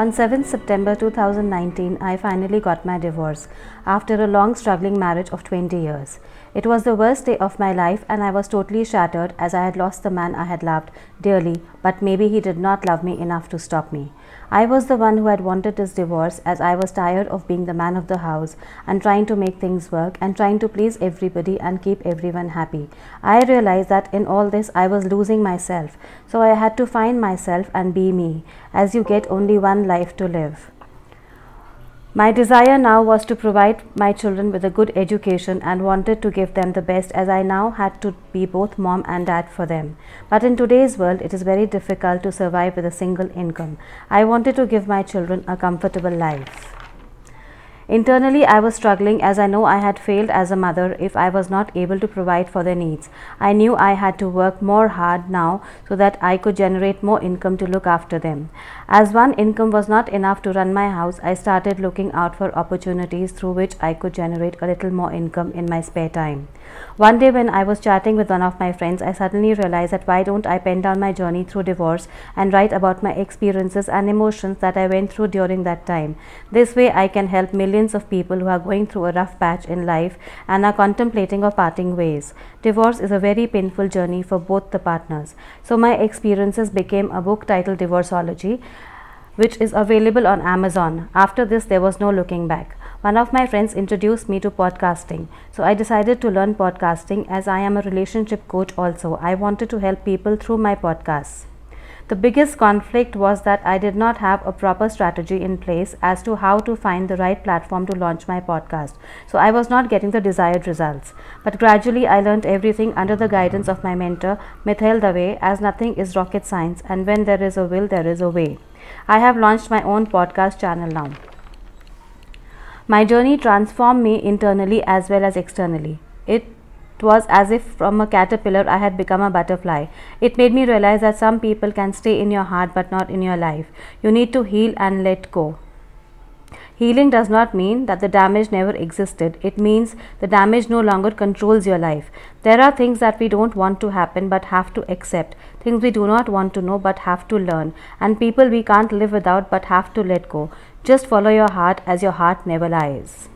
On 7th September 2019, I finally got my divorce after a long struggling marriage of 20 years. It was the worst day of my life, and I was totally shattered as I had lost the man I had loved dearly, but maybe he did not love me enough to stop me. I was the one who had wanted this divorce as I was tired of being the man of the house and trying to make things work and trying to please everybody and keep everyone happy. I realized that in all this I was losing myself, so I had to find myself and be me, as you get only one life to live. My desire now was to provide my children with a good education and wanted to give them the best as I now had to be both mom and dad for them. But in today's world, it is very difficult to survive with a single income. I wanted to give my children a comfortable life. Internally, I was struggling as I know I had failed as a mother if I was not able to provide for their needs. I knew I had to work more hard now so that I could generate more income to look after them. As one income was not enough to run my house, I started looking out for opportunities through which I could generate a little more income in my spare time. One day, when I was chatting with one of my friends, I suddenly realized that why don't I pen down my journey through divorce and write about my experiences and emotions that I went through during that time. This way, I can help millions of people who are going through a rough patch in life and are contemplating of parting ways. Divorce is a very painful journey for both the partners. So, my experiences became a book titled Divorceology which is available on Amazon. After this, there was no looking back. One of my friends introduced me to podcasting. So I decided to learn podcasting as I am a relationship coach also. I wanted to help people through my podcasts. The biggest conflict was that I did not have a proper strategy in place as to how to find the right platform to launch my podcast. So I was not getting the desired results. But gradually I learned everything under the guidance of my mentor, Mithail Dave, as nothing is rocket science and when there is a will, there is a way. I have launched my own podcast channel now. My journey transformed me internally as well as externally. It was as if from a caterpillar I had become a butterfly. It made me realize that some people can stay in your heart but not in your life. You need to heal and let go. Healing does not mean that the damage never existed. It means the damage no longer controls your life. There are things that we don't want to happen but have to accept, things we do not want to know but have to learn, and people we can't live without but have to let go. Just follow your heart as your heart never lies.